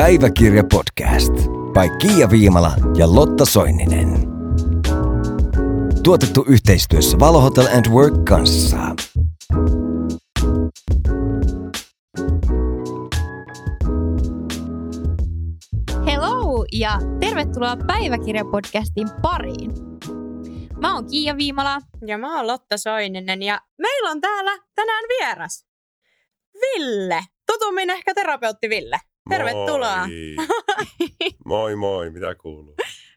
Päiväkirja podcast by Kiia Viimala ja Lotta Soininen. Tuotettu yhteistyössä Valo Hotel and Work kanssa. Hello ja tervetuloa Päiväkirja-podcastin pariin. Mä oon Kiia Viimala. Ja mä oon Lotta Soininen ja meillä on täällä tänään vieras. Ville. Tutummin ehkä terapeutti Ville. Tervetuloa. Moi. moi moi, mitä kuuluu?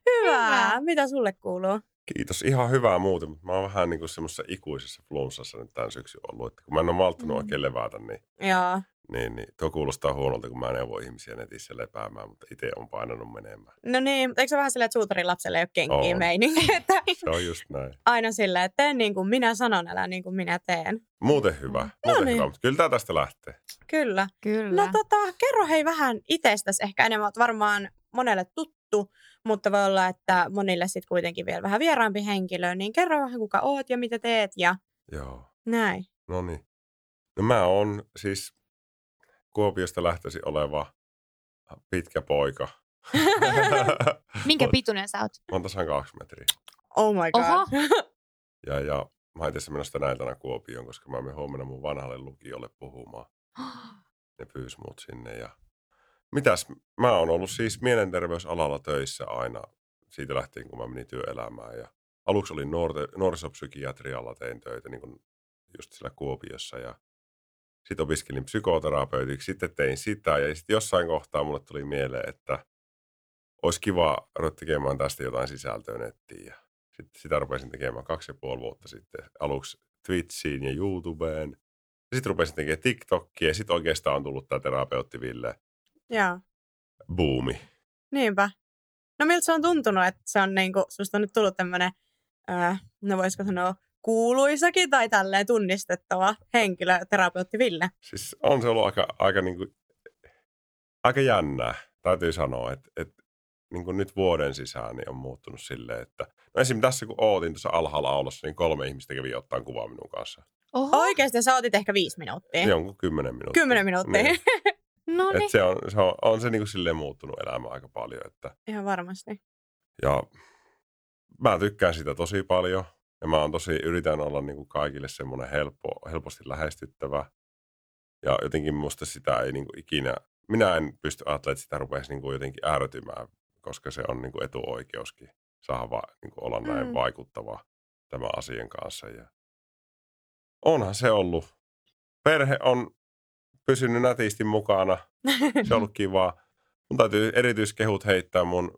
Hyvä. Hyvä. Mitä sulle kuuluu? Kiitos, ihan hyvää muuten, mutta mä oon vähän niin kuin semmoisessa ikuisessa flunssassa nyt tämän syksyn ollut. Että kun mä en ole malttanut Mm. oikein levätä, niin, Joo. Niin, niin tuo kuulostaa huonolta, kun mä neuvon ihmisiä netissä lepäämään, mutta itse on painanut menemään. No niin, mutta eikö se vähän silleen, että suutarin lapselle ei ole kenkiä On. meininki, että Se on just näin. aina silleen, että tee niin kuin minä sanon, älä niin kuin minä teen. Muuten hyvä, Mm. muuten niin. hyvä, mutta kyllä tämä tästä lähtee. Kyllä. Kyllä. No tota, kerro hei vähän itsestäsi ehkä enemmän, varmaan monelle tuttu, mutta voi olla, että monille sitten kuitenkin vielä vähän vieraampi henkilö, niin kerro vähän kuka oot ja mitä teet ja Joo, näin. no niin. No mä oon siis Kuopiosta lähtöisin oleva pitkä poika. Minkä pituinen sä oot? Mä oon tasan kaksi metriä. Oh my god. Oho. Ja, ja mä oon itse menossa tänä iltana Kuopioon, koska mä menen huomenna mun vanhalle lukiolle puhumaan. Ne pyysi mut sinne ja... Mitäs? Mä oon ollut siis mielenterveysalalla töissä aina siitä lähtien, kun mä menin työelämään. Ja aluksi olin nuorte, nuorisopsykiatrialla, tein töitä niin kuin just siellä Kuopiossa ja sitten opiskelin psykoterapeutiksi, sitten tein sitä ja sitten jossain kohtaa mulle tuli mieleen, että olisi kiva ruveta tekemään tästä jotain sisältöä nettiin ja sitten sitä rupesin tekemään kaksi ja puoli vuotta sitten. Aluksi Twitchiin ja YouTubeen. Ja sitten rupesin tekemään TikTokia ja sitten oikeastaan on tullut tämä terapeutti Ville Joo. buumi. Niinpä. No miltä se on tuntunut, että se on niinku, susta on nyt tullut tämmönen, ää, no voisiko sanoa, kuuluisakin tai tälleen tunnistettava henkilö, terapeutti Ville. Siis on se ollut aika, aika, niin kuin, aika jännää, täytyy sanoa, että, että niin kuin nyt vuoden sisään niin on muuttunut silleen, että no esim. tässä kun ootin tuossa alhaalla aulassa, niin kolme ihmistä kävi ottaa kuvaa minun kanssa. Oho. Oikeasti sä otit ehkä viisi minuuttia. Jonkun kymmenen minuuttia. Kymmenen minuuttia. Niin. No niin. Et se on, se on, on se niin kuin silleen muuttunut elämä aika paljon, että Ihan varmasti. Ja mä tykkään sitä tosi paljon. Ja mä oon tosi, yritän olla niin kuin kaikille semmoinen helppo, helposti lähestyttävä. Ja jotenkin musta sitä ei niin kuin ikinä, minä en pysty ajattelemaan, että sitä rupeaisi niin kuin jotenkin ärtymään, koska se on niin kuin etuoikeuskin saada niin kuin olla näin Mm. vaikuttava tämän asian kanssa. Ja onhan se ollut. Perhe on pysynyt nätisti mukana. Se on ollut kivaa. Mun täytyy erityiskehut heittää mun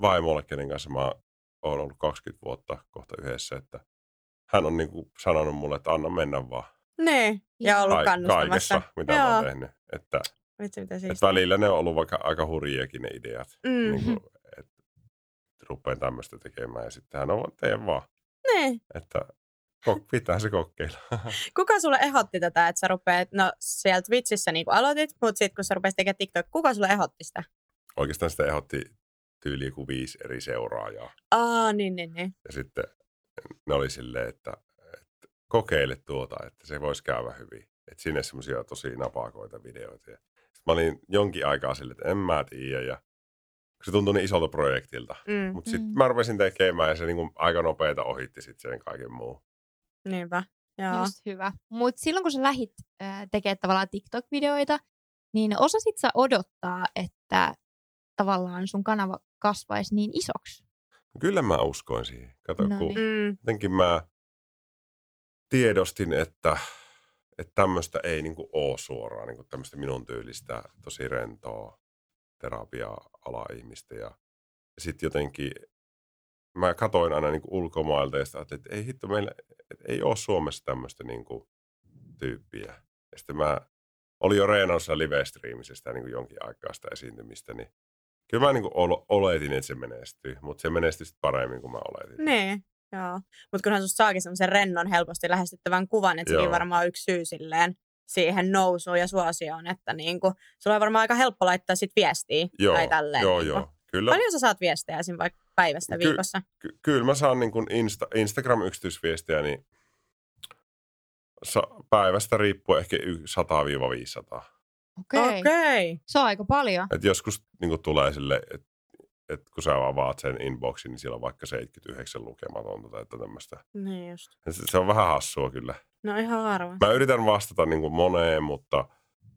vaimolle, kenen kanssa mä oon ollut 20 vuotta kohta yhdessä, että hän on niinku sanonut mulle, että anna mennä vaan niin, ja ollut Kai- kannustamassa. kaikessa, mitä mä Joo. oon tehnyt. Että, Vitsi, mitä että välillä ne on ollut vaikka aika hurjiakin ne ideat, Mm. niin kuin, että rupean tämmöistä tekemään ja sitten hän on vaan, tee vaan, Niin. että kok- pitää se kokeilla. Kuka sulle ehdotti tätä, että sä rupeat, no sieltä Twitchissä niin kuin aloitit, mutta sitten kun sä rupesit tekemään TikTok, kuka sulle ehdotti sitä? Oikeastaan sitä ehdotti tyyli joku viisi eri seuraajaa. Aa, niin, niin, niin. Ja sitten ne oli silleen, että, että kokeile tuota, että se voisi käydä hyvin. Että sinne semmoisia tosi napakoita videoita. Ja sitten mä olin jonkin aikaa silleen, että en mä tiedä. Ja se tuntui niin isolta projektilta. Mm, Mutta sitten Mm. mä rupesin tekemään ja se niinku aika nopeita ohitti sitten sen kaiken muun. niinpä. Joo. Just hyvä. Mutta silloin kun sä lähit äh, tekemään tavallaan TikTok-videoita, niin osasit sä odottaa, että tavallaan sun kanava kasvaisi niin isoksi? Kyllä mä uskoin siihen. Kato, No kun niin. Mm, jotenkin mä tiedostin, että, että tämmöistä ei niin kuin ole suoraan, niin kuin tämmöistä minun tyylistä tosi rentoa terapia-ala-ihmistä. Ja, ja sitten jotenkin mä katoin aina niin kuin ulkomailta ja ajattelin, että ei hitto, meillä että ei ole Suomessa tämmöistä niin kuin tyyppiä. Ja sitten mä olin jo reenaussa live-striimissä sitä niin jonkin aikaa sitä esiintymistä, niin kyllä mä niin kuin ol- oletin, että se menestyy, mutta se menestyi sitten paremmin kuin mä oletin. niin, joo. Mutta kunhan susta saakin semmoisen rennon, helposti lähestyttävän kuvan, että sekin Joo. varmaan yksi syy silleen siihen nousuun ja suosioon, että niinku, sulla on varmaan aika helppo laittaa sit viestiä Joo, tai tälleen. joo, niinku. joo. Kyllä, Paljon sä saat viestejä esim. vaikka päivästä Ky- viikossa? ky- kyllä mä saan niin kuin Insta- Instagram-yksityisviestejä, niin sa- päivästä riippuu ehkä y- 100-500. Okei. Okay. Se on aika paljon. Et joskus niin tulee sille, että et kun sä avaat sen inboxin, niin siellä on vaikka 79 lukematonta tai tämmöistä. Niin just. Se, se on vähän hassua kyllä. No ihan varma. Mä yritän vastata niin kuin moneen, mutta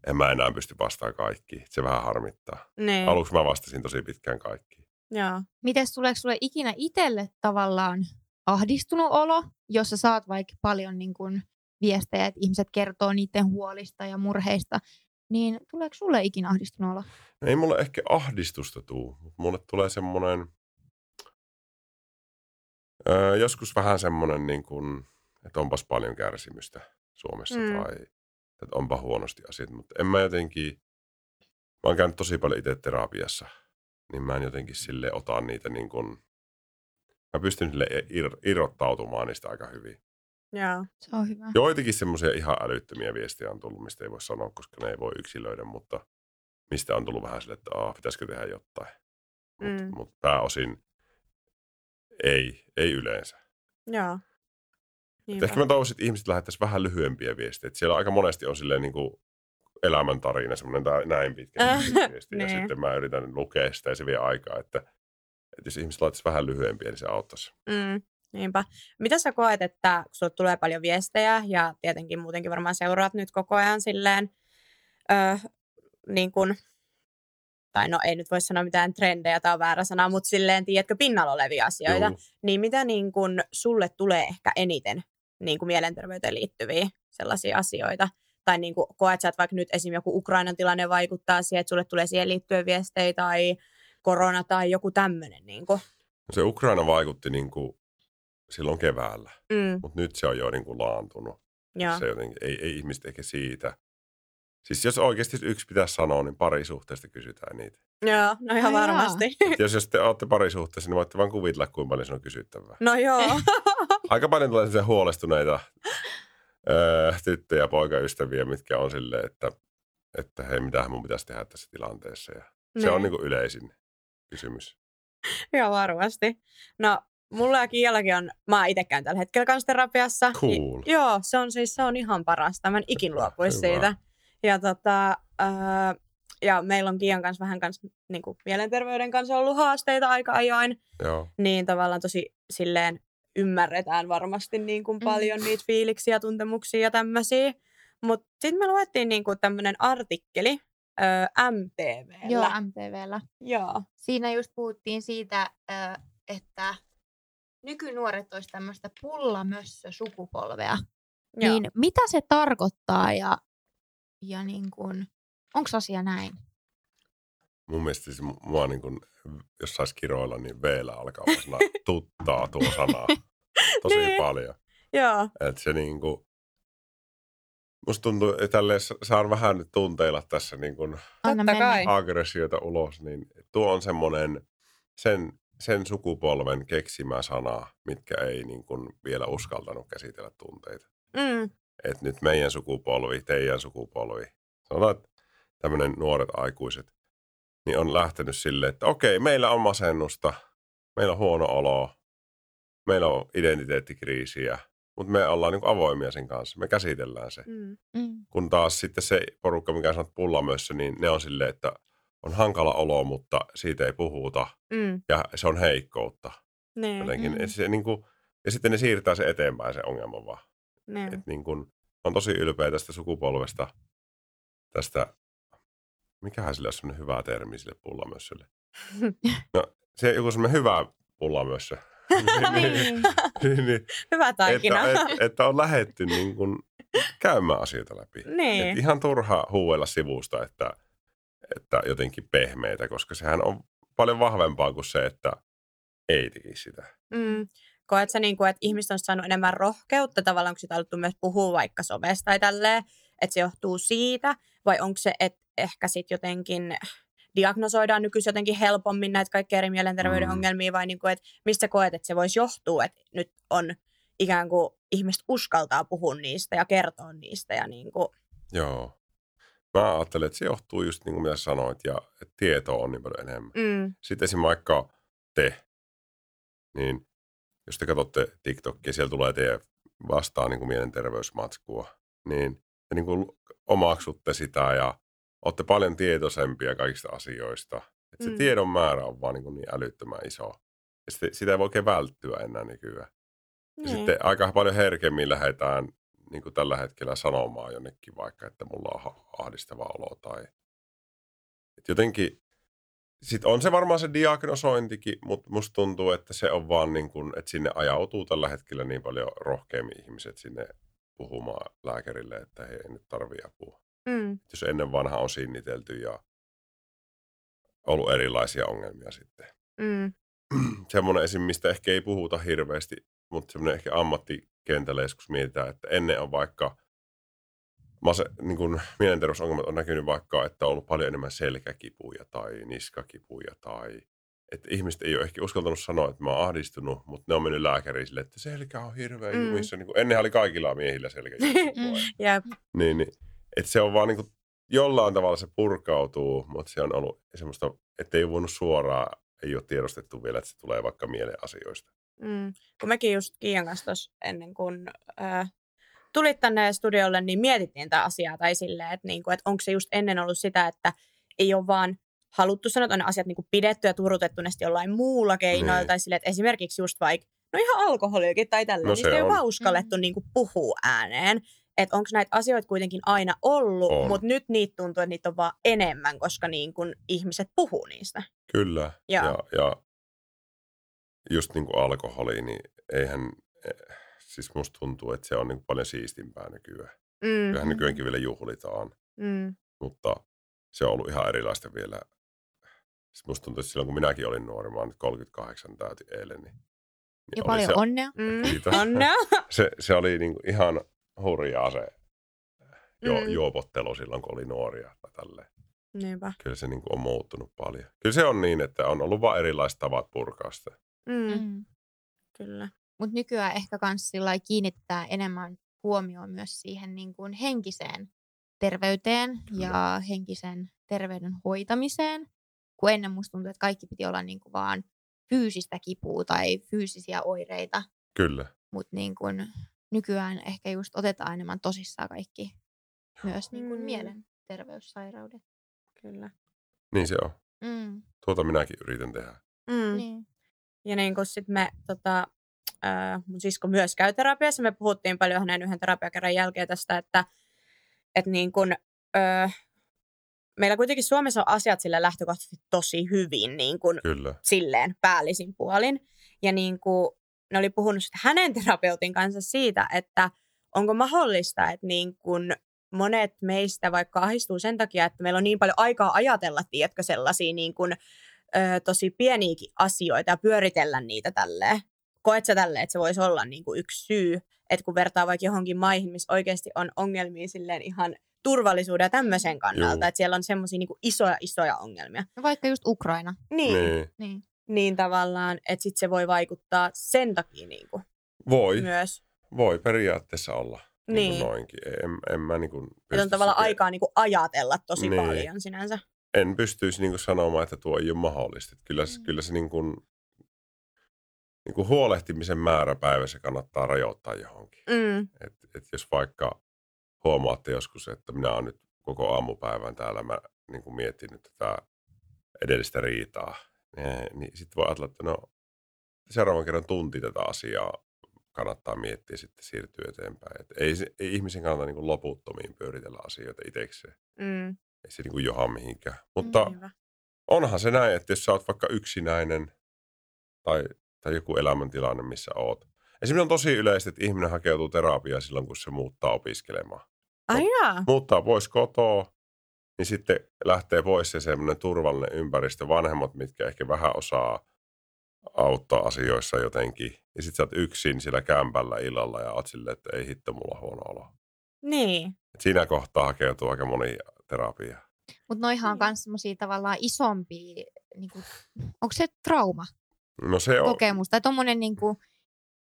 en mä enää pysty vastaamaan kaikkiin. Se vähän harmittaa. Niin. Aluksi mä vastasin tosi pitkään kaikkiin. Joo. Mites tuleeko sulle ikinä itselle tavallaan ahdistunut olo, jos sä saat vaikka paljon niin kun viestejä, että ihmiset kertoo niiden huolista ja murheista, niin tuleeko sulle ikinä ahdistunut olo? Ei mulle ehkä ahdistusta tuu, mutta mulle tulee semmoinen, öö, joskus vähän semmoinen, niin kuin, että onpas paljon kärsimystä Suomessa mm. tai että onpa huonosti asiat, mutta en mä jotenkin, mä oon käynyt tosi paljon itse terapiassa, niin mä en jotenkin sille ota niitä niin kuin, mä pystyn sille ir- irrottautumaan niistä aika hyvin. Joo. Se on hyvä. Joitakin semmoisia ihan älyttömiä viestejä on tullut, mistä ei voi sanoa, koska ne ei voi yksilöidä, mutta mistä on tullut vähän sille, että Aa, pitäisikö tehdä jotain. Mutta Mm. mut pääosin ei, ei yleensä. Joo. Et Niinpä. ehkä mä toivoisin, että ihmiset lähettäisiin vähän lyhyempiä viestejä. Et siellä aika monesti on silleen niin kuin elämäntarina, semmoinen tää- näin pitkä viesti. Ja niin. sitten mä yritän lukea sitä ja se vie aikaa. Että, että jos ihmiset laittaisi vähän lyhyempiä, niin se auttaisi. Mm, niinpä. Mitä sä koet, että kun sulle tulee paljon viestejä ja tietenkin muutenkin varmaan seuraat nyt koko ajan silleen, öö, niin kun, tai no ei nyt voi sanoa mitään trendejä, on väärä sana, mutta silleen tiedätkö pinnalla olevia asioita, Juu. niin mitä niin kun sulle tulee ehkä eniten niin kuin mielenterveyteen liittyviä sellaisia asioita? Tai niin kuin, koet sä, että vaikka nyt esim. joku Ukrainan tilanne vaikuttaa siihen, että sulle tulee siihen liittyen viestejä tai korona tai joku tämmöinen. Niin kuin. Se Ukraina vaikutti niin kuin silloin keväällä, Mm, mutta nyt se on jo niin kuin laantunut. joo. Se jotenkin, ei, ei ihmiset ehkä siitä. Siis jos oikeasti yksi pitäisi sanoa, niin parisuhteesta kysytään niitä. Joo, no ihan jaa. varmasti. Et jos, jos te olette parisuhteessa, niin voitte vain kuvitella, kuinka paljon se on kysyttävää. No joo. Aika paljon tulee huolestuneita öö, tyttö- ja poikaystäviä, mitkä on silleen, että, että hei, mitähän mun pitäisi tehdä tässä tilanteessa. Ja se on Niin. kuin yleisin kysymys. Ihan varmasti. No, mulla ja Kiiallakin on, mä itse käyn tällä hetkellä kanssa terapiassa. Cool. I, joo, se on siis, se on ihan parasta. Mä en ikin luopuisi hyvä. siitä. Ja tota, äh, ja meillä on Kiian kanssa vähän kanssa, niin kuin mielenterveyden kanssa ollut haasteita aika ajoin. Joo. Niin tavallaan tosi silleen ymmärretään varmasti niin kuin Mm. paljon niitä fiiliksiä, tuntemuksia ja tämmöisiä. Mutta sitten me luettiin niin kuin tämmöinen artikkeli öö, MTVllä. Joo, MTVllä. Joo. Siinä just puhuttiin siitä, ö, että nykynuoret olisi tämmöistä pullamössö sukupolvea. Joo. Niin mitä se tarkoittaa ja, ja niin kuin, onko asia näin? Mun mielestä siis mu- mua niin kuin, jos saisi kiroilla, niin veellä alkaa olla sana, tuttaa tuo sana tosi Niin. paljon. Joo. Että se niin kuin, musta tuntuu, että tälleen sa- saan vähän nyt tunteilla tässä niin kuin aggressioita ulos, niin tuo on semmoinen sen, sen sukupolven keksimä sana, mitkä ei niin kuin vielä uskaltanut käsitellä tunteita. Mm. Että nyt meidän sukupolvi, teidän sukupolvi, sanotaan, että tämmöinen nuoret aikuiset, niin on lähtenyt silleen, että okei, meillä on masennusta, meillä on huono olo, meillä on identiteettikriisiä, mutta me ollaan niin avoimia sen kanssa, me käsitellään se. Mm. Mm. Kun taas sitten se porukka, mikä sanoo pullamössö, niin ne on silleen, että on hankala olo, mutta siitä ei puhuta Mm. ja se on heikkoutta Niin. jotenkin. Mm. Se, niin kuin, ja sitten ne siirtää se eteenpäin se ongelma vaan. Niin. Et niin kun, on tosi ylpeä tästä sukupolvesta, tästä, mikähän sillä on semmoinen hyvä termi sille pullamössölle. No, se joku semmoinen hyvä pullamössö. niin, Niin. niin, Hyvä taikina. että, et, että on lähetty niin kun käymään asioita läpi. niin. Et ihan turha huuella sivusta, että, että jotenkin pehmeitä, koska sehän on paljon vahvempaa kuin se, että ei tekisi sitä. Mm. Koet sä, niin kuin, että ihmiset on saanut enemmän rohkeutta tavallaan, kun sitä on alettu myös puhua vaikka somesta tai tälleen, että se johtuu siitä, vai onko se, että ehkä sitten jotenkin diagnosoidaan nykyisin jotenkin helpommin näitä kaikkia eri mielenterveyden Mm. ongelmia, vai niin kuin, että mistä koet, että se voisi johtua, että nyt on ikään kuin ihmiset uskaltaa puhua niistä ja kertoa niistä ja niin kuin, Joo. Mä ajattelen, että se johtuu just niin kuin mitä sanoit, ja että tietoa on niin paljon enemmän. mm, Sitten esim. vaikka te, niin jos te katsotte TikTokia, siellä tulee teidän vastaan niin kuin mielenterveysmatskua, niin te niin kuin omaksutte sitä ja olette paljon tietoisempia kaikista asioista. Että se Mm. tiedon määrä on vaan niin, kuin niin älyttömän iso. Ja sitä ei voi oikein välttyä enää nykyään. Ja Niin. sitten aika paljon herkemmin lähdetään niin kuin tällä hetkellä sanomaan jonnekin vaikka, että mulla on ahdistava olo tai... Et jotenkin, sit on se varmaan se diagnosointikin, mutta musta tuntuu, että se on vaan niin kuin, että sinne ajautuu tällä hetkellä niin paljon rohkeammin ihmiset sinne puhumaan lääkärille, että he ei nyt tarvii apua. Mm. Jos ennen vanha on sinnitelty ja ollut erilaisia ongelmia sitten. Mm. semmoinen esim. mistä ehkä ei puhuta hirveästi, mutta semmoinen ehkä ammattikentällä joskus mietitään, että ennen on vaikka mase, niin kuin mielenterveysongelmat on näkynyt vaikka, että on ollut paljon enemmän selkäkipuja tai niskakipuja tai että ihmiset ei ole ehkä uskaltanut sanoa, että mä oon ahdistunut, mutta ne on mennyt lääkäriin sille, että selkä on hirveä Mm. jumissa. Niin kuin, ennen oli kaikilla miehillä selkäkipuja. Jep. niin, niin, että se on vaan niin kuin, jollain tavalla se purkautuu, mutta se on ollut semmoista, että ei ole voinut suoraan, ei ole tiedostettu vielä, että se tulee vaikka mieleen asioista. Mm. Kun mekin just Kiian kanssa ennen kuin äh, tulit tänne studiolle, niin mietittiin tätä asiaa tai silleen, että, niinku, että onko se just ennen ollut sitä, että ei ole vaan haluttu sanoa, että on ne asiat niinku pidetty ja turrutettu ne jollain muulla keinoilla. Niin. Tai silleen, että esimerkiksi just vaikka, no ihan alkoholiakin tai tälleen, No niin se ei ole on. vaan uskallettu Mm. niinku puhua ääneen. Että onko näitä asioita kuitenkin aina ollut, On. mutta nyt niitä tuntuu, että niitä on vaan enemmän, koska niin kun ihmiset puhuu niistä. Kyllä. Joo. Ja, ja just niin kuin alkoholi, niin eihän, eh, siis musta tuntuu, että se on niin kuin paljon siistimpää nykyään. Mm. Kyllähän nykyäänkin vielä juhlitaan, Mm. mutta se on ollut ihan erilaista vielä. Siis musta tuntuu, että silloin kun minäkin olin nuori, mä oon nyt 38 täytin eilen, niin, niin Ja paljon se, onnea. Mm. Kiitos. Onnea. se, se oli niin kuin ihan hurjaa se jo, Mm. juopottelu silloin, kun oli nuoria tai tälleen. Niinpä. Kyllä se niin kuin on muuttunut paljon. Kyllä se on niin, että on ollut vain erilaiset tavat purkaa sitä. Mm. Mm. Kyllä. Mutta nykyään ehkä myös kiinnittää enemmän huomioon myös siihen niin kuin henkiseen terveyteen Kyllä. ja henkisen terveyden hoitamiseen. Kun ennen musta tuntui, että kaikki piti olla niin kuin vaan fyysistä kipua tai fyysisiä oireita. Kyllä. Mutta niin kuin nykyään ehkä just otetaan enemmän tosissaan kaikki myös niin kuin Mm. mielenterveyssairaudet. Kyllä. Niin se on. Mm. Tuota minäkin yritän tehdä. Mm. Niin. Ja niin kuin sit me, tota, ää, mun sisko myös käy terapiassa. Me puhuttiin paljon hänen yhden terapiakerran jälkeen tästä, että, että niin kuin, ö, meillä kuitenkin Suomessa on asiat sille lähtökohtaisesti tosi hyvin niin kuin Kyllä. silleen päällisin puolin. Ja niin kuin ne oli puhunut hänen terapeutin kanssa siitä, että onko mahdollista, että niin kuin monet meistä vaikka ahdistuu sen takia, että meillä on niin paljon aikaa ajatella, tiedätkö, sellaisia niin kuin, ö, tosi pieniäkin asioita ja pyöritellä niitä tälleen. Koet sä tälleen, että se voisi olla niin kuin yksi syy, että kun vertaa vaikka johonkin maihin, missä oikeasti on ongelmia silleen ihan turvallisuuden ja tämmöisen kannalta, Juu. että siellä on semmoisia niin isoja, isoja ongelmia. No vaikka just Ukraina. Niin, niin. Niin. Niin. tavallaan, että sit se voi vaikuttaa sen takia niin kuin Voi, myös. voi periaatteessa olla. Niin. Niin. Noinkin. En, en mä niin kuin on tavallaan aikaa niin kuin ajatella tosi Niin. paljon sinänsä. En pystyisi niin sanomaan, että tuo ei ole mahdollista. Että Kyllä, se- Mm. kyllä se niin kuin, niin kuin huolehtimisen määrä päivässä kannattaa rajoittaa johonkin. Mm, Et, et jos vaikka huomaatte joskus, että minä olen nyt koko aamupäivän täällä mä niin kuin miettinyt tätä edellistä riitaa, niin, niin sitten voi ajatella, että no seuraavan kerran tunti tätä asiaa kannattaa miettiä sitten siirtyä eteenpäin. Et ei, ei ihmisen kannata niin kuin loputtomiin pyöritellä asioita itsekseen. mm, Ei se niin kuin mihinkään. Mutta niinpä. onhan se näin, että jos sä oot vaikka yksinäinen tai, tai joku elämäntilanne, missä oot. Esimerkiksi on tosi yleistä, että ihminen hakeutuu terapiaan silloin, kun se muuttaa opiskelemaan. Ai jaa. Muuttaa pois kotoa, niin sitten lähtee pois se semmoinen turvallinen ympäristö, vanhemmat, mitkä ehkä vähän osaa auttaa asioissa jotenkin. Ja sitten sä oot yksin siellä kämpällä illalla ja oot silleen, että ei hitto, mulla on huono olo. Niin. Et siinä kohtaa hakeutuu aika moni terapia. Mutta noihan on Niin. myös semmoisia tavallaan isompia, niin kuin, onko se trauma? No se on kokemus tai tommonen niinku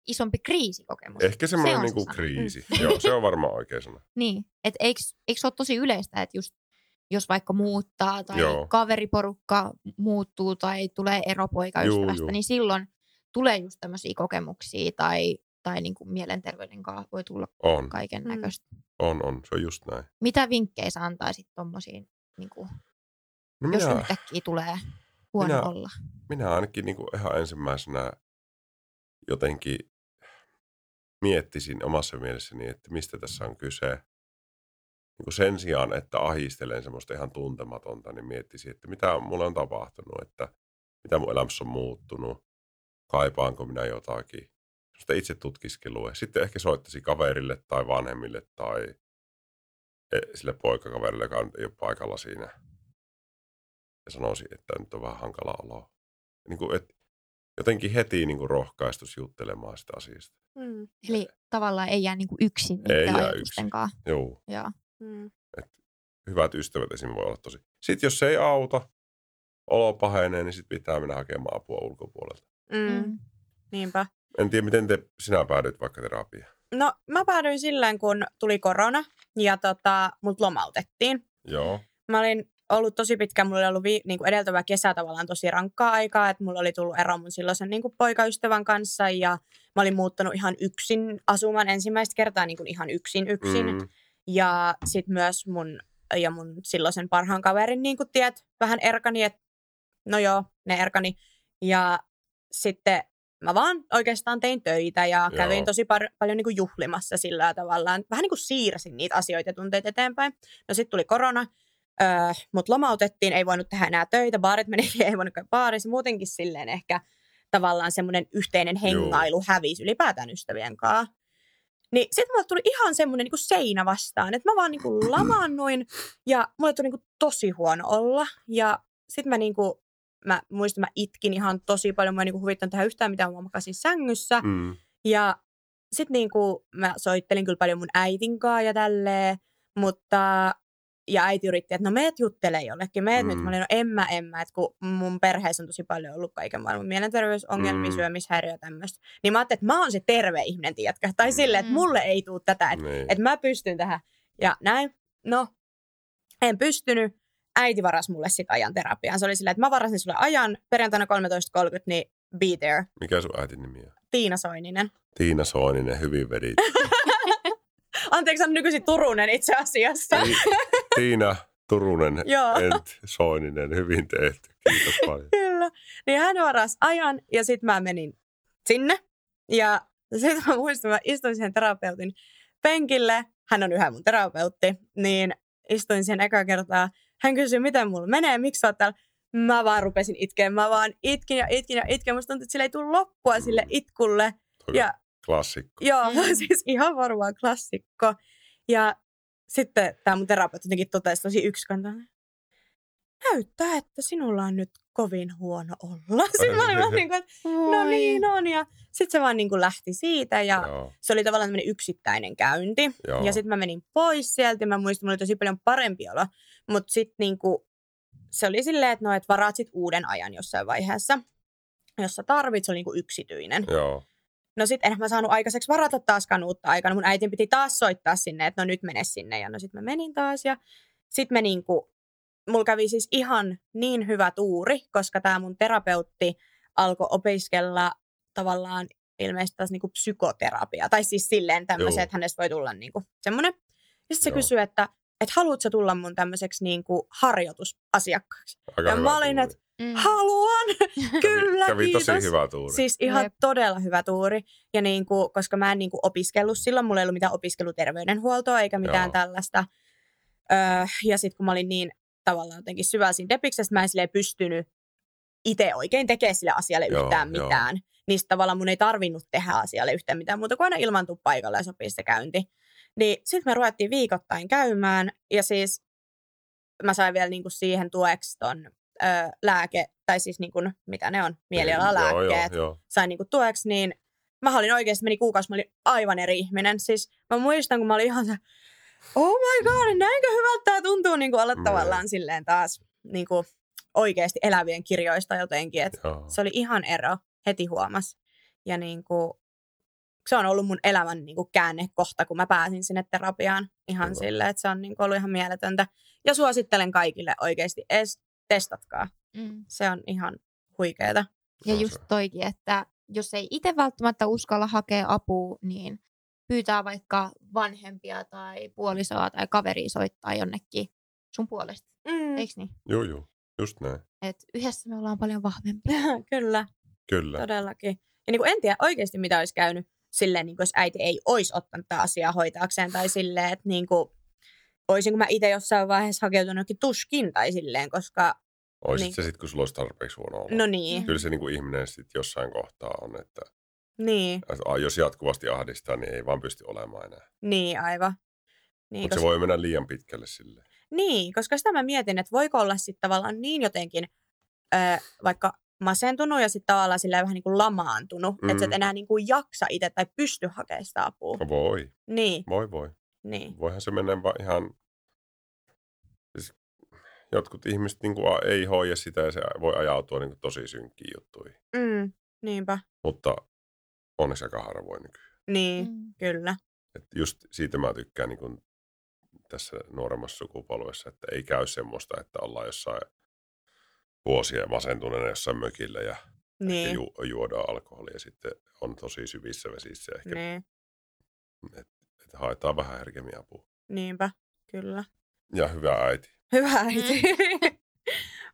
isompi kriisikokemus. ehkä semmoinen Se on niinku se sana. kriisi. Joo, se on varmaan oikea sana. Niin, että eikö, eikö se ole tosi yleistä, että just jos vaikka muuttaa tai Joo. kaveriporukka muuttuu tai tulee ero poikaystävästä, Juu, juu. niin silloin tulee just tämmöisiä kokemuksia tai, tai niinku mielenterveyden kanssa voi tulla On, kaiken Mm. näköistä. on, on. Se on just näin. Mitä vinkkejä sä antaisit tommosiin niin kuin, No jos minä, yhtäkkiä tulee huono minä- olla? minä ainakin niin kuin ihan ensimmäisenä jotenkin miettisin omassa mielessäni, että mistä tässä on kyse. Niin kuin sen sijaan, että ahistelen semmoista ihan tuntematonta, niin miettisin, että mitä mulle on tapahtunut, että mitä mun elämässä on muuttunut, kaipaanko minä jotakin. Semmoista itse tutkiskelua. Sitten ehkä soittaisin kaverille tai vanhemmille tai e- sille poikakaverille, joka ei ole paikalla siinä. Ja sanoisin, että nyt on vähän hankala olo. Niin kuin, et jotenkin heti niin kuin rohkaistus juttelemaan sitä asiasta. Mm. Eli tavallaan ei jää niin kuin yksin Ei jää kanssa. Joo. Joo. Mm. hyvät ystävät esim. voi olla tosi. Sitten jos se ei auta, olo pahenee, niin sitten pitää mennä hakemaan apua ulkopuolelta. Mm. Mm. Niinpä. En tiedä, miten te, sinä päädyit vaikka terapiaan. No mä päädyin silleen, kun tuli korona ja tota, mut lomautettiin. Joo. Mä olin ollut tosi pitkään, mulla oli ollut vi, niin kuin edeltävä kesä tavallaan tosi rankkaa aikaa, että mulla oli tullut ero mun silloisen niin kuin poikaystävän kanssa ja mä olin muuttanut ihan yksin asumaan ensimmäistä kertaa niin kuin ihan yksin yksin. Mm, Ja sitten myös mun ja mun silloisen parhaan kaverin niin kuin tiet vähän erkani, että no joo, ne erkani. Ja sitten mä vaan oikeastaan tein töitä ja Joo. kävin tosi par- paljon niin kuin juhlimassa sillä tavallaan. Vähän niin kuin siirsin niitä asioita ja tunteita eteenpäin. No sitten tuli korona, öö, mut lomautettiin, ei voinut tehdä enää töitä, baarit meni, ei voinut käydä baarissa. Muutenkin silleen ehkä tavallaan semmoinen yhteinen hengailu hävisi ylipäätään ystävien kanssa. Niin sitten mulle tuli ihan semmoinen niinku seinä vastaan, että mä vaan niinku lamaannuin ja mulle tuli niinku tosi huono olla. Ja sitten mä niinku, mä muistan, mä itkin ihan tosi paljon, mä en niinku huvittanut tehdä yhtään mitään, mä makasin sängyssä. mm, Ja sitten niinku mä soittelin kyllä paljon mun äitin kanssa ja tälleen, mutta ja äiti yritti, että no meet juttele jollekin, meet mm. nyt. Mm. Mä olin, no en mä, en mä, että kun mun perheessä on tosi paljon ollut kaiken maailman mielenterveysongelmia, Mm. mm. syömishäiriö ja tämmöistä. Niin mä ajattelin, että mä oon se terve ihminen, tiedätkö? Tai silleen, että Mm. mulle ei tule tätä, että, niin. että mä pystyn tähän. Ja näin, no, en pystynyt. Äiti varasi mulle sit ajan terapiaan. Se oli silleen, että mä varasin sulle ajan perjantaina 13.30, niin be there. Mikä sun äitin nimi on? Tiina Soininen. Tiina Soininen, hyvin vedit. Anteeksi, on nykyisin Turunen itse asiassa. Ti- Tiina Turunen, Joo. Ent Soininen, hyvin tehty. Kiitos paljon. Kyllä. Niin hän varasi ajan ja sitten mä menin sinne. Ja sitten mä muistan, mä istuin siihen terapeutin penkille. Hän on yhä mun terapeutti. Niin istuin siihen eka kertaa. Hän kysyi, miten mulla menee, miksi sä oot täällä. Mä vaan rupesin itkemään. Mä vaan itkin ja itkin ja itkin. Musta tuntui, että sille ei tule loppua sille itkulle. Toi Ja Klassikko. Joo, Mm. siis ihan varmaan klassikko. Ja sitten tämä mun terapeutti jotenkin totesi tosi yksikantainen. Näyttää, että sinulla on nyt kovin huono olla. Sitten mä olin vaan niin kuin, no niin on. Ja sitten se vaan niin kuin lähti siitä ja Joo, se oli tavallaan tämmöinen yksittäinen käynti. joo. Ja sitten mä menin pois sieltä ja mä muistin, mulla oli tosi paljon parempi olo. Mutta sitten niinku, se oli silleen, että no, et varaat sit uuden ajan jossain vaiheessa. Jos sä tarvit, se oli niinku yksityinen. Joo. No sit en mä saanut aikaiseksi varata taaskaan uutta aikaa. No mun äitin piti taas soittaa sinne, että no nyt mene sinne. Ja no sit mä menin taas ja sit me niinku, mulla kävi siis ihan niin hyvä tuuri, koska tämä mun terapeutti alkoi opiskella tavallaan ilmeisesti taas niinku psykoterapia. Tai siis silleen tämmöisen, että hänestä voi tulla niinku semmoinen. Ja sit se Joo. kysyi, että et haluatko tulla mun tämmöiseksi niinku harjoitusasiakkaaksi? Aika Ja mä olin, että Mm. Haluan! Kyllä, kävi, kävi tosi hyvä tuuri. Siis ihan Jep. todella hyvä tuuri. Ja niin kuin, koska mä en niin kuin opiskellut silloin, mulla ei ollut mitään opiskeluterveydenhuoltoa eikä mitään Joo. tällaista. Öö, ja sitten kun mä olin niin tavallaan jotenkin syvällä siinä depiksessä, mä en silleen pystynyt itse oikein tekemään sille asialle Joo, yhtään joo. mitään. Niin sit tavallaan mun ei tarvinnut tehdä asialle yhtään mitään muuta kuin aina ilmaantua paikalle ja sopii se käynti. Niin sitten me ruvettiin viikoittain käymään ja siis mä sain vielä niinku siihen tueksi ton ö, lääke, tai siis niinku, mitä ne on, mielialalääkkeet Joo, joo, sain niinku tueksi, niin mä olin oikeasti, meni kuukausi, mä olin aivan eri ihminen. Siis mä muistan, kun mä olin ihan se, oh my god, näinkö hyvältä tää tuntuu niinku olla Mm. tavallaan silleen taas niinku oikeasti elävien kirjoista jotenkin. Et joo. se oli ihan ero, heti huomas. Ja niinku, se on ollut mun elämän niinku käännekohta, kun mä pääsin sinne terapiaan ihan Hyvä. silleen, että se on niinku ollut ihan mieletöntä. Ja suosittelen kaikille oikeasti, edes testatkaa. Mm. Se on ihan huikeeta. Ja just toikin, että jos ei itse välttämättä uskalla hakea apua, niin pyytää vaikka vanhempia tai puolisoa tai kaveria soittaa jonnekin sun puolesta, Mm, eikö niin? Juu, juu. Just näin. Et yhdessä me ollaan paljon vahvempia. kyllä, Kyllä. todellakin. Ja niin kuin en tiedä oikeasti, mitä olisi käynyt silleen, niin kuin jos äiti ei olisi ottanut tätä asiaa hoitaakseen tai silleen, että niin kuin, olisinko mä itse jossain vaiheessa hakeutunut jonnekin tuskin tai silleen, koska Oisit Niin. se sitten, kun sulla olisi tarpeeksi huono olo. no niin. Kyllä se niin kuin ihminen sitten jossain kohtaa on, että niin, jos jatkuvasti ahdistaa, niin ei vaan pysty olemaan enää. niin aivan. Niin, Mutta se koska, voi mennä liian pitkälle sille. niin, koska sitä mä mietin, että voiko olla sitten tavallaan niin jotenkin ö, vaikka masentunut ja sitten tavallaan sillä vähän niin kuin lamaantunut, mm. että sä et Mm. enää niin kuin jaksa itse tai pysty hakemaan sitä apua. No voi, Niin, voi, voi. niin, Voihan se mennä va- ihan... Siis jotkut ihmiset niin kuin ei hoida sitä ja se voi ajautua niin kuin tosi synkkiin juttuihin. mm, niinpä, Mutta onneksi aika harvoin nykyään. niin, Mm. kyllä. Et just siitä mä tykkään niin kuin tässä nuoremmassa sukupolvessa, että ei käy semmoista, että ollaan jossain vuosia masentuneena jossain mökillä ja Niin, ju- juodaan alkoholia ja sitten on tosi syvissä vesissä ehkä, niin, että et haetaan vähän herkemmin apua. niinpä, kyllä. Ja hyvä äiti, Hyvä äiti.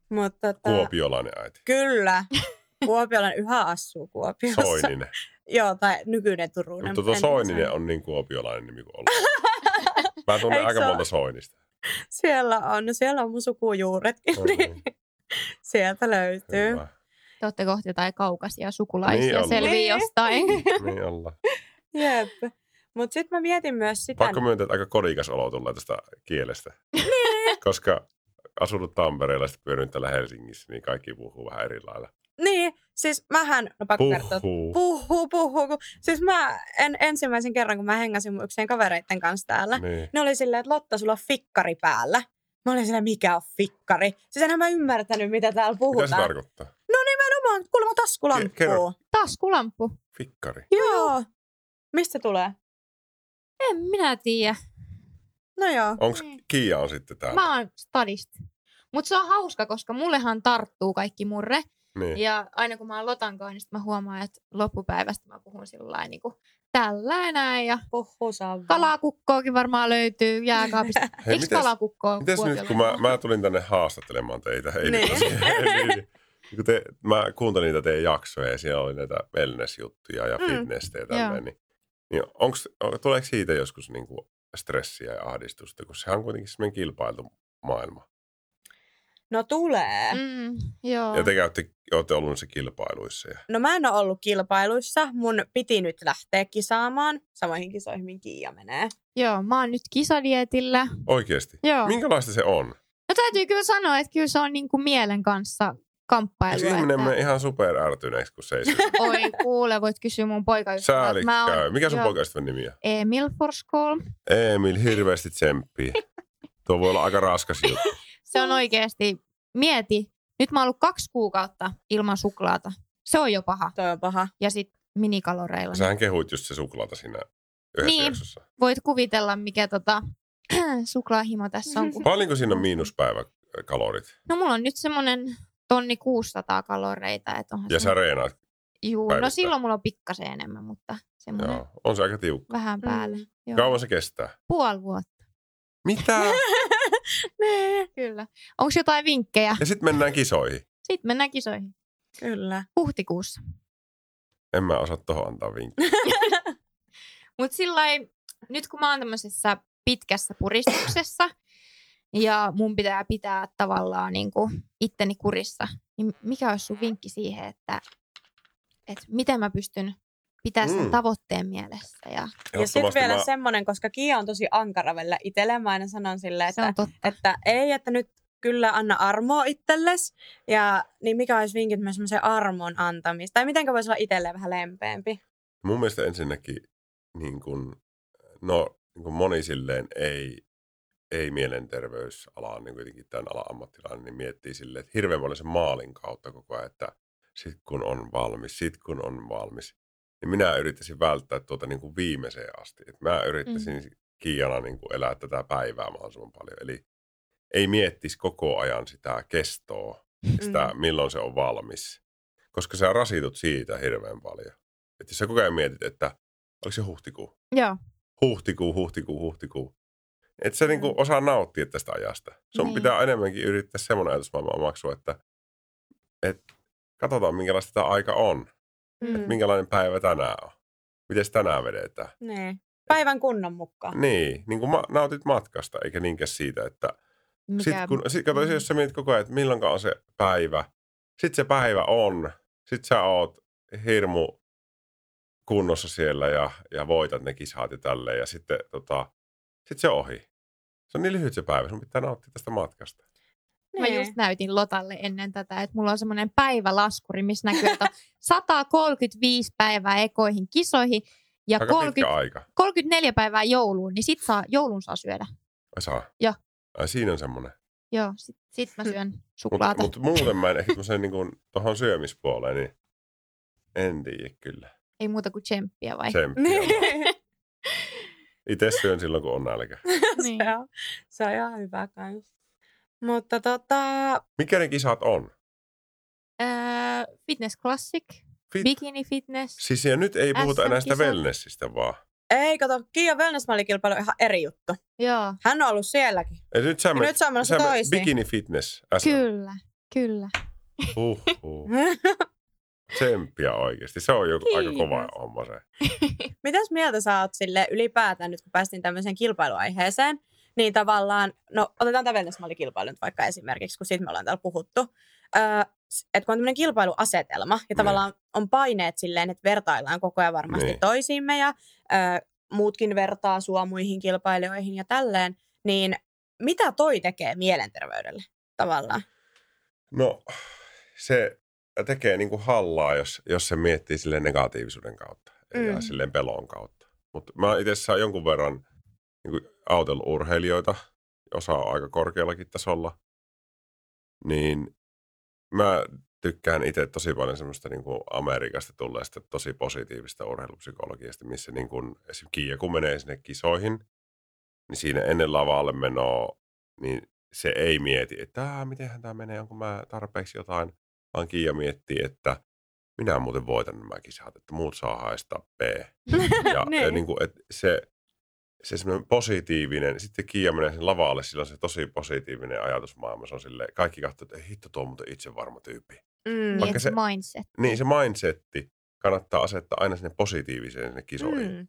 Mutta tota, kuopiolainen äiti, Kyllä. Kuopiolan yhä asuu Kuopiossa. Soininen. Joo, tai nykyinen Turunen. Mutta tuo en Soininen on niin kuopiolainen nimi kuin ollut. Mä tunnen Eikö aika monta? Soinista. Siellä on, no siellä on mun sukujuuretkin, No niin niin, sieltä löytyy. hyvä. Te olette kohti jotain kaukaisia sukulaisia Niin niin selvii Niin. jostain. Niin ollaan. Jep. Mutta sitten mä mietin myös sitä, Pakko myöntää, että aika kodikas olo tulee tästä kielestä. Koska asunut Tampereella ja sitten pyörinyt täällä Helsingissä, niin kaikki puhuu vähän eri lailla. Siis mähän, no pakko kertoa, Puhuu. puhuu, puhuu. kun- Siis mä en, ensimmäisen kerran, kun mä hengäsin mun yksien kavereitten kanssa täällä, Niin. ne oli silleen, että Lotta, sulla on fikkari päällä. Mä olin silleen, mikä on fikkari? Siis enhän mä ymmärtänyt, mitä täällä Mitä se puhutaan. tarkoittaa? No nimenomaan, kuulemma taskulamppu. Ke- kerro. Taskulamppu. Fikkari. Joo. Mistä se tulee? En minä tiedä. No joo. Onko Niin. Kiia on sitten täällä? Mä oon stadista. Mutta se on hauska, koska mullehan tarttuu kaikki murre. Niin. Ja aina kun mä oon Lotan kanssa, niin sit mä huomaan, että loppupäivästä mä puhun sillä niin kuin tällä näin. Ja Puhu saa. kalakukkoakin varmaan löytyy jääkaapista. Hei, Eikö kalakukkoa mites nyt, kun mä, mä tulin tänne haastattelemaan teitä, ei Niin. nyt tosiaan, niin, niin, kun te, mä kuuntelin niitä teidän jaksoja ja siellä oli näitä wellness-juttuja ja Mm. fitness ja tälleen, niin, niin onks, on, tuleeko siitä joskus niin kuin stressiä ja ahdistusta, kun sehän on kuitenkin semmoinen kilpailtu maailma. No tulee. Mm. Joo. Ja te käytte, olette ollut niissä kilpailuissa. Ja, No mä en ole ollut kilpailuissa. Mun piti nyt lähteä kisaamaan. Samoihin kisoihin, mihin Kiia menee. Joo, mä oon nyt kisadietillä. oikeasti. Joo. Minkälaista se on? No täytyy kyllä sanoa, että kyllä se on niin kuin mielen kanssa kamppailu. Eikö ihminen että... mene ihan super ärtyneeksi, kun se ei syö? Oi kuule, voit kysyä mun poikaystävältä. Sääli Mä oon- käy. Mikä sun poikaystävän nimi on? Emil Forskolm. Emil, hirveästi tsemppii. Tuo voi olla aika raskas juttu. Se on oikeasti, mieti, nyt mä oon ollut kaksi kuukautta ilman suklaata. Se on jo paha. Toi on paha. Ja sitten minikaloreilla. Sähän kehuit just se suklaata siinä yhdessä Niin. jaksossa. Voit kuvitella, mikä tota, suklaahimo tässä on. Kun... Paljonko siinä on miinuspäiväkalorit? No mulla on nyt semmonen tonni 600 kaloreita. Et onhan Ja se... sä reenaat. Juu, no päivittäin? silloin mulla on pikkasen enemmän, mutta semmoinen Joo. On se aika tiukka. vähän päälle. Mm. Joo. Kauan se kestää? Puoli vuotta. Mitä? nee. Kyllä. Onko jotain vinkkejä? Ja sitten mennään kisoihin. Sitten mennään kisoihin. Kyllä. Huhtikuussa. En mä osaa tohon antaa vinkkiä. Mutta sillä nyt kun mä oon tämmöisessä pitkässä puristuksessa ja mun pitää pitää tavallaan niin kuin itteni kurissa, niin mikä olisi sun vinkki siihen, että, että miten mä pystyn pitää sen Mm. tavoitteen mielessä. Ja Ja sitten vielä mä- semmoinen, koska Kiia on tosi ankara välillä itselle. Mä aina sanon silleen, se että, että ei, että nyt kyllä anna armoa itsellesi. Ja niin mikä olisi vinkit myös semmoisen armon antamista? Tai miten voisi olla itselleen vähän lempeämpi? Mun mielestä ensinnäkin niin kun, no, niin kun moni silleen ei, ei mielenterveysalaan, niin kuitenkin tämän alan ammattilainen, niin miettii silleen, että hirveän paljon sen maalin kautta koko ajan, että sit kun on valmis, sit kun on valmis. Niin minä yrittäisin välttää tuota niin kuin viimeiseen asti. Et mä yrittäisin mm. Kiiana niin kuin elää tätä päivää mahdollisimman paljon. Eli ei miettisi koko ajan sitä kestoa, sitä Mm. milloin se on valmis. Koska sä rasitut siitä hirveän paljon. Että jos sä koko ajan mietit, että oliko se huhtikuu? Joo. Huhtikuu, huhtikuu, huhtikuu. Et se Mm. niinku osaa nauttia tästä ajasta. Sun Niin. pitää enemmänkin yrittää semmoinen ajatusmaailma omaksua, että et katsotaan minkälaista tämä aika on. Mm. Minkälainen päivä tänään on. Miten tänään vedetään. Niin. Päivän kunnon mukaan. Niin, niin kuin ma- nautit matkasta, eikä niinkään siitä, että Sitten kun, sit, kato, mm. jos sä mietit koko ajan, että milloin on se päivä, sitten se päivä on, sitten sä oot hirmu kunnossa siellä ja, ja voitat ne kisat ja tälleen ja sitten tota, sit se ohi. Se on niin lyhyt se päivä, sun pitää nauttia tästä matkasta. Mä Niin. just näytin Lotalle ennen tätä, että mulla on semmoinen päivälaskuri, missä näkyy, että on 135 päivää ekoihin kisoihin ja Aika 30, pitkä aika. 34 päivää jouluun, niin sit saa, joulun saa syödä. Ai saa. Joo. Ai siinä on semmoinen. Joo, sit, sit mä syön Mutta suklaata. mut muuten mä en ehkä semmoisen niin tuohon syömispuoleen, niin en tiedä kyllä. Ei muuta kuin tsemppiä vai? Tsemppiä. Itse syön silloin, kun on nälkä. Niin. se, on, se on ihan hyvä kans. Mutta tota, Mikä ne kisat on? Öö, fitness Classic, Fit- Bikini Fitness. Siis ja nyt ei puhuta enää sitä wellnessistä vaan. ei kato, Kiia Wellness-mallikilpailu on ihan eri juttu. Joo, Hän on ollut sielläkin. Ja nyt sä Ja menet- nyt se on menossa sä toisiin. Bikini Fitness. SM. kyllä, kyllä. Huh, huh. Tsemppiä oikeasti. Se on joku aika kova homma se. Mitäs mieltä sä oot sille ylipäätään, nyt kun päästiin tämmöiseen kilpailuaiheeseen, niin tavallaan, no otetaan tämä wellness-mallikilpailu nyt vaikka esimerkiksi, kun siitä me ollaan täällä puhuttu. Öö, että kun on tämmöinen kilpailuasetelma ja Niin. tavallaan on paineet silleen, että vertaillaan koko ajan varmasti Niin. toisiimme ja öö, muutkin vertaa sua muihin kilpailijoihin ja tälleen, niin mitä toi tekee mielenterveydelle tavallaan? No, se tekee niinku hallaa, jos, jos se miettii sille negatiivisuuden kautta mm. ja Mm. silleen pelon kautta. Mutta mä itse saa jonkun verran niin autellut urheilijoita, osa on aika korkeallakin tasolla, niin mä tykkään itse tosi paljon semmoista niin kuin Amerikasta tulleesta tosi positiivista urheilupsykologiasta, missä niin kuin, esimerkiksi Kiia, kun menee sinne kisoihin, niin siinä ennen lavalle menoa, niin se ei mieti, että "Ää, mitenhän tämä menee, onko mä tarpeeksi jotain, vaan Kiia miettii, että minä muuten voitan nämä kisat, että muut saa haistaa B. Ja, ja niin. kuin, että se, se semmoinen positiivinen, sitten Kiia menee sen lavalle, sillä on se tosi positiivinen ajatusmaailma. Se on sille, kaikki katsoo, että "Ei hitto, tuo on muuten itse varma tyyppi. Mm. Niin, Vaikka se se- mindset. Niin se mindsetti kannattaa asettaa aina sinne positiiviseen sinne kisoihin. Mm.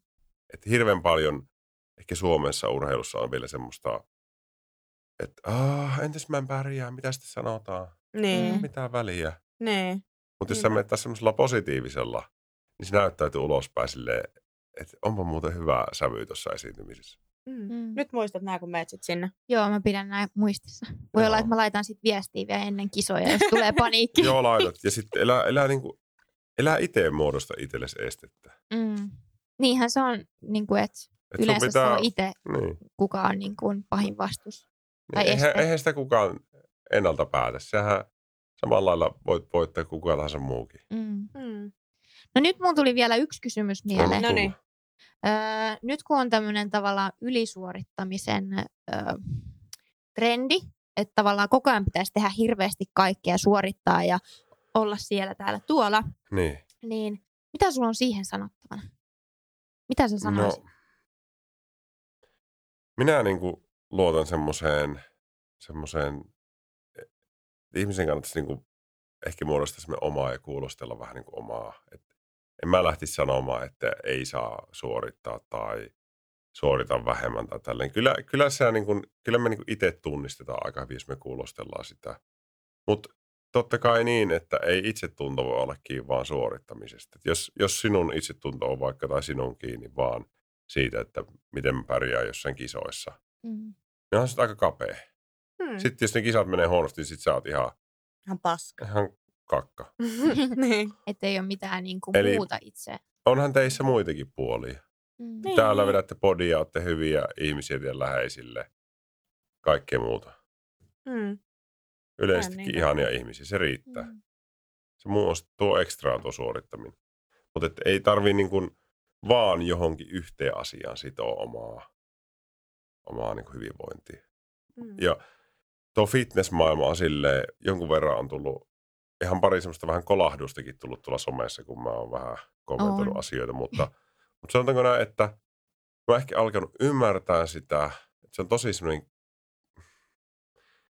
Että hirveän paljon ehkä Suomessa urheilussa on vielä semmoista, että ah, entäs mä en pärjää, mitä sitten sanotaan, Niin, Mm. mitä väliä. niin. Mutta jos sä Niinpä. menet semmoisella positiivisella, niin se näyttäytyy ulospäin silleen, että onpa muuten hyvä sävy tuossa esiintymisessä. Mm. Mm. Nyt muistat nämä, kun menet sit sinne. Joo, mä pidän näin muistissa. Voi Joo. olla, että mä laitan sit viestiä vielä ennen kisoja, jos tulee paniikki. Joo, laitat. Ja sitten elää, elää, niinku, elää itse muodosta itsellesi estettä. Mm. Niinhän se on, niin kuin, että Et yleensä se on itse, Niin. kuka on niin kuin pahin vastus. Tai niin eihän, eihän sitä kukaan ennalta päätä. Sehän samalla lailla voit voittaa kuka tahansa muukin. Mm. Mm. No nyt mun tuli vielä yksi kysymys mieleen. No tullut. niin. Öö, nyt kun on tämmöinen tavallaan ylisuorittamisen öö, trendi, että tavallaan koko ajan pitäisi tehdä hirveästi kaikkea, suorittaa ja olla siellä täällä tuolla, Niin. niin mitä sulla on siihen sanottavana? Mitä sä sanoisit? No, minä niin kuin luotan semmoiseen, semmoiseen, että ihmisen kannattaisi niin kuin ehkä muodostaa omaa ja kuulostella vähän niin kuin omaa. Et en mä lähtisi sanomaan, että ei saa suorittaa tai suorita vähemmän tai tälleen. Kyllä, kyllä, se niin kuin, kyllä me niin itse tunnistetaan aika hyvin, jos me kuulostellaan sitä. Mutta totta kai niin, että ei itsetunto voi olla kiinni vaan suorittamisesta. Et jos, jos sinun itsetunto on vaikka tai sinun kiinni vaan siitä, että miten mä pärjään jossain kisoissa, Mm. niin on se aika kapea. Hmm. Sitten jos ne kisat menee huonosti, niin sit sä oot ihan, Ihan paska. ihan kakka. niin. Että ei ole mitään niin kuin Eli- muuta itse. Onhan teissä muitakin puolia. Mm. Niin. Täällä vedätte podia, olette hyviä ihmisiä ja läheisille. Kaikkea muuta. Mm. Yleisestikin niin. ihania ihmisiä, se riittää. Mm. Se muu on, tuo ekstra on tuo suorittaminen. Mutta ei tarvii niin kuin vaan johonkin yhteen asiaan sitoa omaa, omaa niin kuin hyvinvointia. Mm. Ja tuo fitnessmaailma on silleen, jonkun verran on tullut, ihan pari semmoista vähän kolahdustakin tullut tuolla somessa, kun mä oon vähän kommentoinut On. asioita, mutta, mutta sanotaanko näin, että mä ehkä alkanut ymmärtää sitä, se on tosi semmoinen,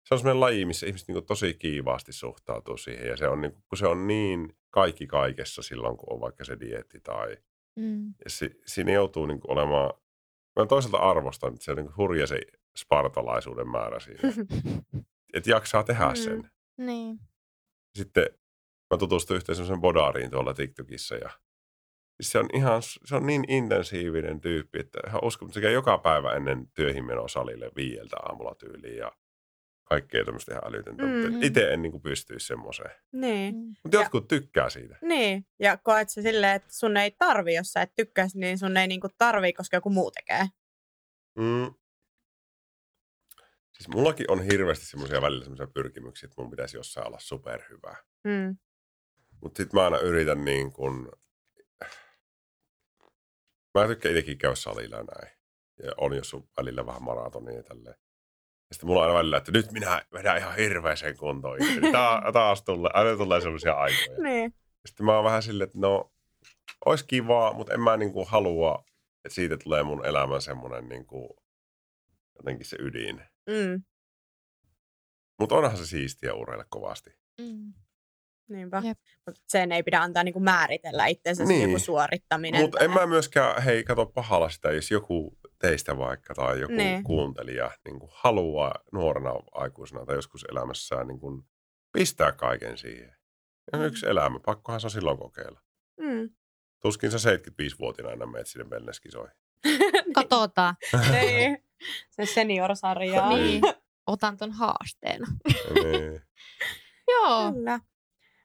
se on semmoinen laji, missä ihmiset niin tosi kiivaasti suhtautuu siihen. Ja se on, niin kuin, kun se on niin kaikki kaikessa silloin, kun on vaikka se dietti tai Mm. si, siinä joutuu niin kuin olemaan, mä toisaalta arvostan, että se on niin hurja se spartalaisuuden määrä siinä. että jaksaa tehdä Mm. sen. Niin. Sitten mä tutustuin yhteen semmoisen bodariin tuolla TikTokissa ja siis se on ihan, se on niin intensiivinen tyyppi, että ihan uskon, se käy joka päivä ennen työhin menoa salille viieltä aamulla tyyliin ja kaikkea tämmöistä ihan älytöntä. Mm. Mm. Itse en niin kuin pystyisi semmoiseen. Niin. Mutta Ja- jotkut tykkää siitä. Niin, ja koet se silleen, että sun ei tarvi, jos sä et tykkäisi, niin sun ei niinku tarvi, koska joku muu tekee. Mm. Siis mullakin on hirveästi semmoisia välillä semmoisia pyrkimyksiä, että mun pitäisi jossain olla superhyvä. Mm. Mutta sitten mä aina yritän niin kun... Mä tykkään itsekin käydä salilla näin. Ja on jos välillä vähän maratonia ja tälleen. Ja sitten mulla on aina välillä, että nyt minä vedän ihan hirveäseen kuntoon. Ta- taas tulee, aina tulee semmoisia aikoja. Niin. Sitten mä oon vähän silleen, että no, ois kivaa, mutta en mä niinku halua, että siitä tulee mun elämän semmoinen niinku, jotenkin se ydin. Mm. Mutta onhan se siistiä urheilla kovasti. Mm. Niinpä. Jep. Mutta sen ei pidä antaa niinku määritellä itsensä Niin. niin. joku suorittaminen. Mutta en mä myöskään, hei, kato pahalla sitä, jos joku teistä vaikka tai joku Niin. kuuntelija niin kuin haluaa nuorena aikuisena tai joskus elämässään niin kuin pistää kaiken siihen. Ja Mm. yksi elämä, pakkohan se on silloin kokeilla. Mm. Tuskin sä 75-vuotiaana menet sinne wellnesskisoihin. Katsotaan. niin. Se seniorsarja. Niin. Otan ton haasteena. niin. Joo, Kyllä.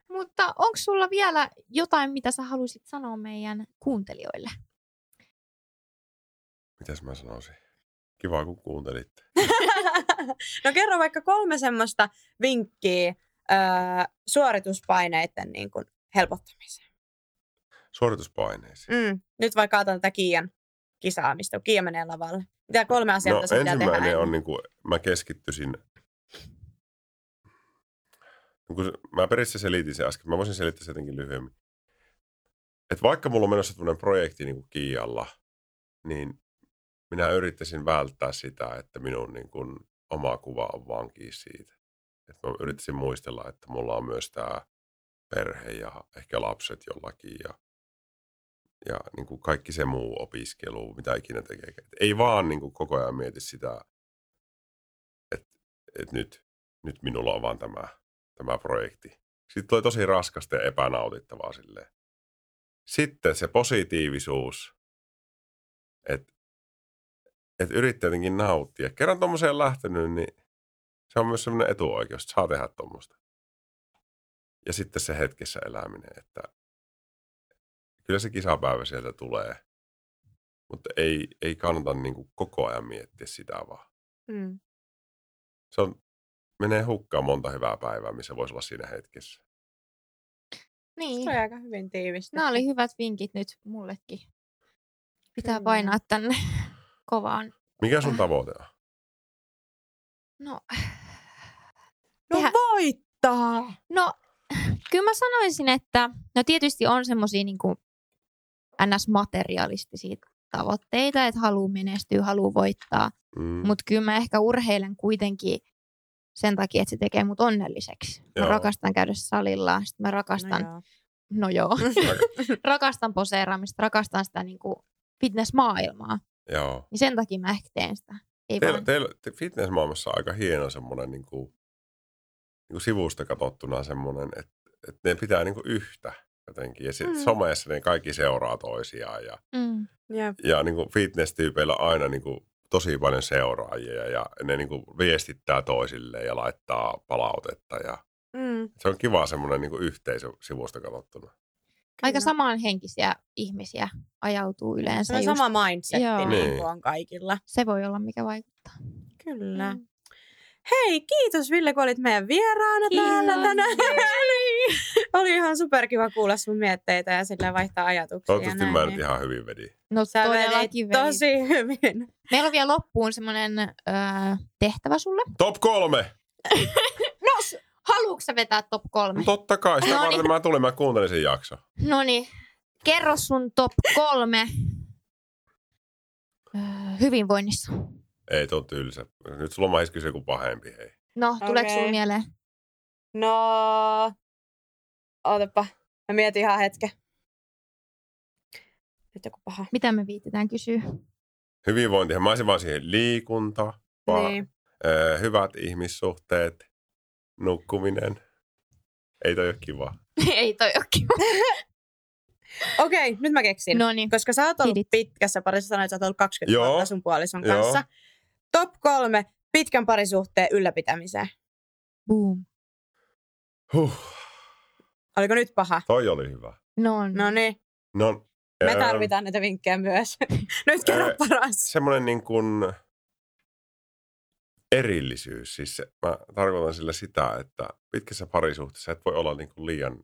mutta onko sulla vielä jotain, mitä sä haluaisit sanoa meidän kuuntelijoille? Mitäs mä sanoisin? Kiva, kun kuuntelitte. no kerro vaikka kolme semmoista vinkkiä öö, suorituspaineiden niin kuin helpottamiseen. Suorituspaineisiin. Mm. Nyt vaikka otan tätä Kiian kisaamista, kun Kiia menee lavalle. Mitä kolme asiaa, No pitää tehdä? ensimmäinen on niin kuin, mä keskittyisin, niin kuin, mä periaatteessa selitin sen äsken, mä voisin selittää sen jotenkin lyhyemmin. Et vaikka mulla on menossa tämmöinen projekti niin kuin Kiialla, niin minä yrittäisin välttää sitä, että minun niin kuin, oma kuva on vaan kiinni siitä. Et mä yrittäisin muistella, että mulla on myös tämä perhe ja ehkä lapset jollakin ja, ja niin kuin kaikki se muu opiskelu, mitä ikinä tekee. Ei vaan niin kuin koko ajan mieti sitä, että, että nyt, nyt minulla on vaan tämä, tämä projekti. Sitten tulee tosi raskasta ja epänautittavaa silleen. Sitten se positiivisuus, että, että yrittää jotenkin nauttia. Kerran tuommoiseen lähtenyt, niin se on myös sellainen etuoikeus, että saa tehdä tuommoista. Ja sitten se hetkessä eläminen, että kyllä se kisapäivä sieltä tulee, mutta ei, ei kannata niin kuin koko ajan miettiä sitä vaan. Mm. Se on, menee hukkaan monta hyvää päivää, missä voisi olla siinä hetkessä. Niin. Se on aika hyvin tiivistä. Nämä oli hyvät vinkit nyt mullekin. Pitää Kyllä. painaa tänne kovaan. Mikä sun tavoite on? No, No tehdä- voittaa! no kyllä mä sanoisin, että no tietysti on semmoisia niin ns-materialistisia tavoitteita, että haluaa menestyä, haluaa voittaa. Mm. Mutta kyllä mä ehkä urheilen kuitenkin sen takia, että se tekee mut onnelliseksi. Mä Joo. rakastan käydä salilla, sitten mä rakastan, No no joo, rakastan poseeraamista, rakastan sitä niin kuin fitnessmaailmaa. Joo. Niin sen takia mä ehkä teen sitä. Ei Teillä, vaan. teillä te fitnessmaailmassa on aika hieno semmoinen niin kuin, niin kuin sivusta katsottuna semmoinen, että, että ne pitää niin kuin yhtä jotenkin. Ja sitten Mm. somessa ne kaikki seuraa toisiaan ja, Mm. Jep. ja niin kuin fitness-tyypeillä on aina niin kuin tosi paljon seuraajia ja ne niin kuin viestittää toisilleen ja laittaa palautetta ja Mm. se on kiva semmoinen niin kuin yhteisö sivusta katsottuna. Aika Kyllä. samanhenkisiä ihmisiä ajautuu yleensä. Se on just. sama mindsetti Joo. niin Niin. kuin on kaikilla. Se voi olla mikä vaikuttaa. Kyllä. Mm. Hei, kiitos Ville, kun olit meidän vieraana Kiitos. täällä tänään. Oli ihan superkiva kuulla sun mietteitä ja sillä vaihtaa ajatuksia. Toivottavasti mä nyt niin. ihan hyvin vedin. No Sä todellakin vedit. tosi hyvin. Meillä on vielä loppuun semmoinen öö, tehtävä sulle. Top kolme! No, haluatko sä vetää top kolme? No, totta kai, sitä No niin. varten mä tulin, mä kuuntelin sen jakso. No niin, kerro sun top kolme öö, hyvinvoinnissa. Ei tuo tylsä. Nyt sulla on kysyä joku pahempi, hei. No, tuleeko Okei. sulla mieleen? No, ootapa. Mä mietin ihan hetken. Nyt joku paha. Mitä me viitetään kysyä? Hyvinvointihan, mä olisin vaan siihen liikunta, pa- Niin. ö, hyvät ihmissuhteet, nukkuminen. Ei toi ole kiva. Ei toi ole kiva. Okei, nyt mä keksin. No niin. Koska sä oot ollut Hidit. pitkässä parissa, sanoit, että sä oot ollut 20 Joo. vuotta sun puolison Joo. kanssa. Top kolme pitkän parisuhteen ylläpitämiseen. Boom. Huh, Oliko nyt paha? toi oli hyvä. No, No niin, No, me ö, tarvitaan näitä vinkkejä myös. nyt kerro Ää, paras. semmoinen niin kuin erillisyys. Siis se, mä tarkoitan sillä sitä, että pitkässä parisuhteessa et voi olla niin kuin liian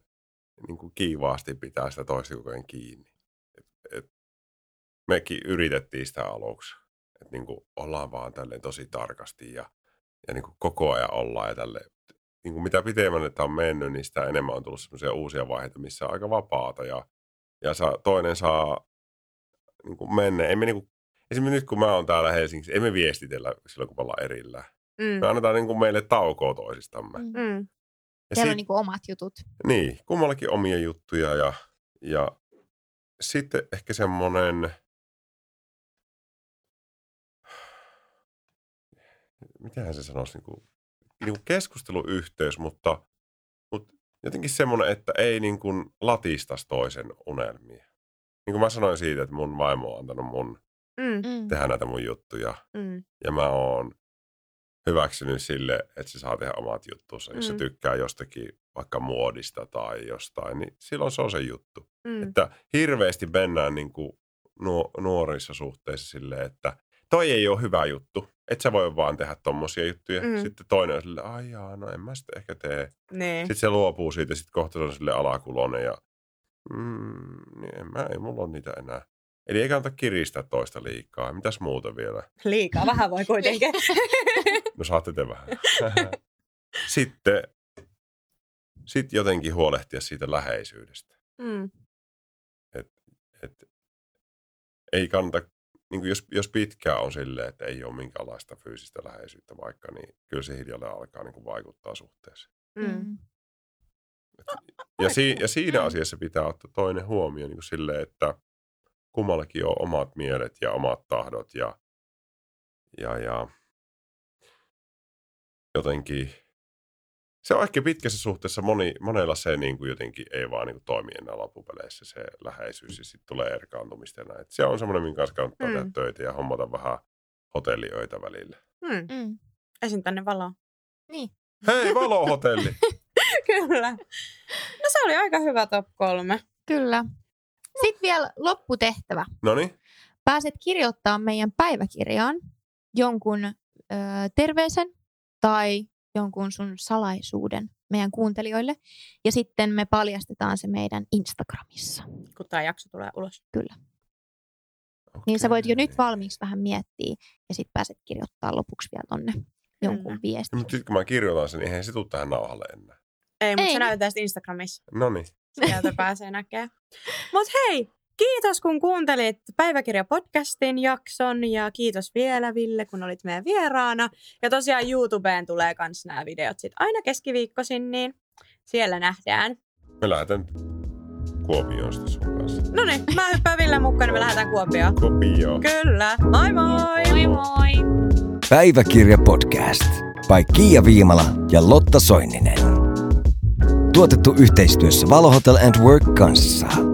niin kuin kiivaasti pitää sitä toista koko ajan kiinni. Et, et, mekin yritettiin sitä aluksi. Että niin kuin ollaan vaan tälleen tosi tarkasti ja, ja niin kuin koko ajan ollaan ja tälle. Niin kuin mitä pitemmän tämä on mennyt, niin sitä enemmän on tullut semmoisia uusia vaiheita, missä on aika vapaata ja, ja saa, toinen saa niin kuin mennä. Ei me niin kuin, esimerkiksi nyt kun mä oon täällä Helsingissä, emme viestitellä silloin, kun me ollaan erillään. Mm. Me annetaan niin kuin meille taukoa toisistamme. Mm. Mm. Ja Siellä sit- on niinku omat jutut. niin, kummallakin omia juttuja ja, ja sitten ehkä semmoinen, mitähän se sanoisi, niin kuin, niin kuin keskusteluyhteys, mutta, mutta jotenkin semmoinen, että ei niin kuin latistas toisen unelmia. Niin kuin mä sanoin siitä, että mun vaimo on antanut mun Mm. Mm. tehdä näitä mun juttuja Mm. ja mä oon hyväksynyt sille, että se saa tehdä omat juttunsa. Jos se Mm. tykkää jostakin vaikka muodista tai jostain, niin silloin se on se juttu. Mm. Että hirveästi mennään niin kuin nuo, nuorissa suhteissa silleen, että toi ei ole hyvä juttu. Et sä voi vaan tehdä tommosia juttuja. Mm. Sitten toinen on silleen, ai jaa, no en mä sitä ehkä tee. Niin. Sitten se luopuu siitä, sitten kohta se on sille alakulonen ja mm, niin en mä, ei mulla ole niitä enää. Eli ei kannata kiristää toista liikaa. Mitäs muuta vielä? Liikaa, vähän voi kuitenkin. No saatte te vähän. sitten sit jotenkin huolehtia siitä läheisyydestä. mm. Et ei kannata, niin jos, jos pitkään on silleen, että ei ole minkäänlaista fyysistä läheisyyttä vaikka, niin kyllä se hiljalleen alkaa niin kuin vaikuttaa suhteeseen. Mm. Mm. Ja, si, ja siinä Mm. asiassa pitää ottaa toinen huomioon niin kuin silleen, että kummallakin on omat mielet ja omat tahdot ja, ja, ja jotenkin se on ehkä pitkässä suhteessa moni, monella se niin kuin jotenkin ei vaan niin kuin toimi enää loppupeleissä se läheisyys ja sitten tulee erkaantumista ja näin. Et se on semmoinen, minkä kanssa kannattaa Mm. tehdä töitä ja hommata vähän hotelliöitä välillä. Mm. Mm. Esin tänne valoon. Niin. Hei, valohotelli! Kyllä. No se oli aika hyvä top kolme. Kyllä. Sitten vielä lopputehtävä. No niin, Pääset kirjoittaa meidän päiväkirjaan jonkun ö, terveisen tai jonkun sun salaisuuden meidän kuuntelijoille. Ja sitten me paljastetaan se meidän Instagramissa. kun tämä jakso tulee ulos. Niin sä voit jo nyt valmiiksi vähän miettiä ja sitten pääset kirjoittaa lopuksi vielä tonne jonkun Kyllä. viestin. No, mutta sitten kun mä kirjoitan sen, niin eihän se tule tähän nauhalle enää. Ei, mutta se näytetään sitten Instagramissa. No niin. Sieltä pääsee näkemään. Mutta hei, kiitos kun kuuntelit Päiväkirja-podcastin jakson ja kiitos vielä Ville, kun olit meidän vieraana. Ja tosiaan YouTubeen tulee myös nämä videot sit aina keskiviikkoisin, niin siellä nähdään. Me lähdetään Kuopioon sitten sun kanssa. No niin, mä hyppään Ville mukaan, niin me lähdetään Kuopioon. Kuopio. Kyllä, moi moi! Moi moi! Päiväkirja podcast by Kiia Viimala ja Lotta Soininen. Tuotettu yhteistyössä Valohotel and Work kanssa.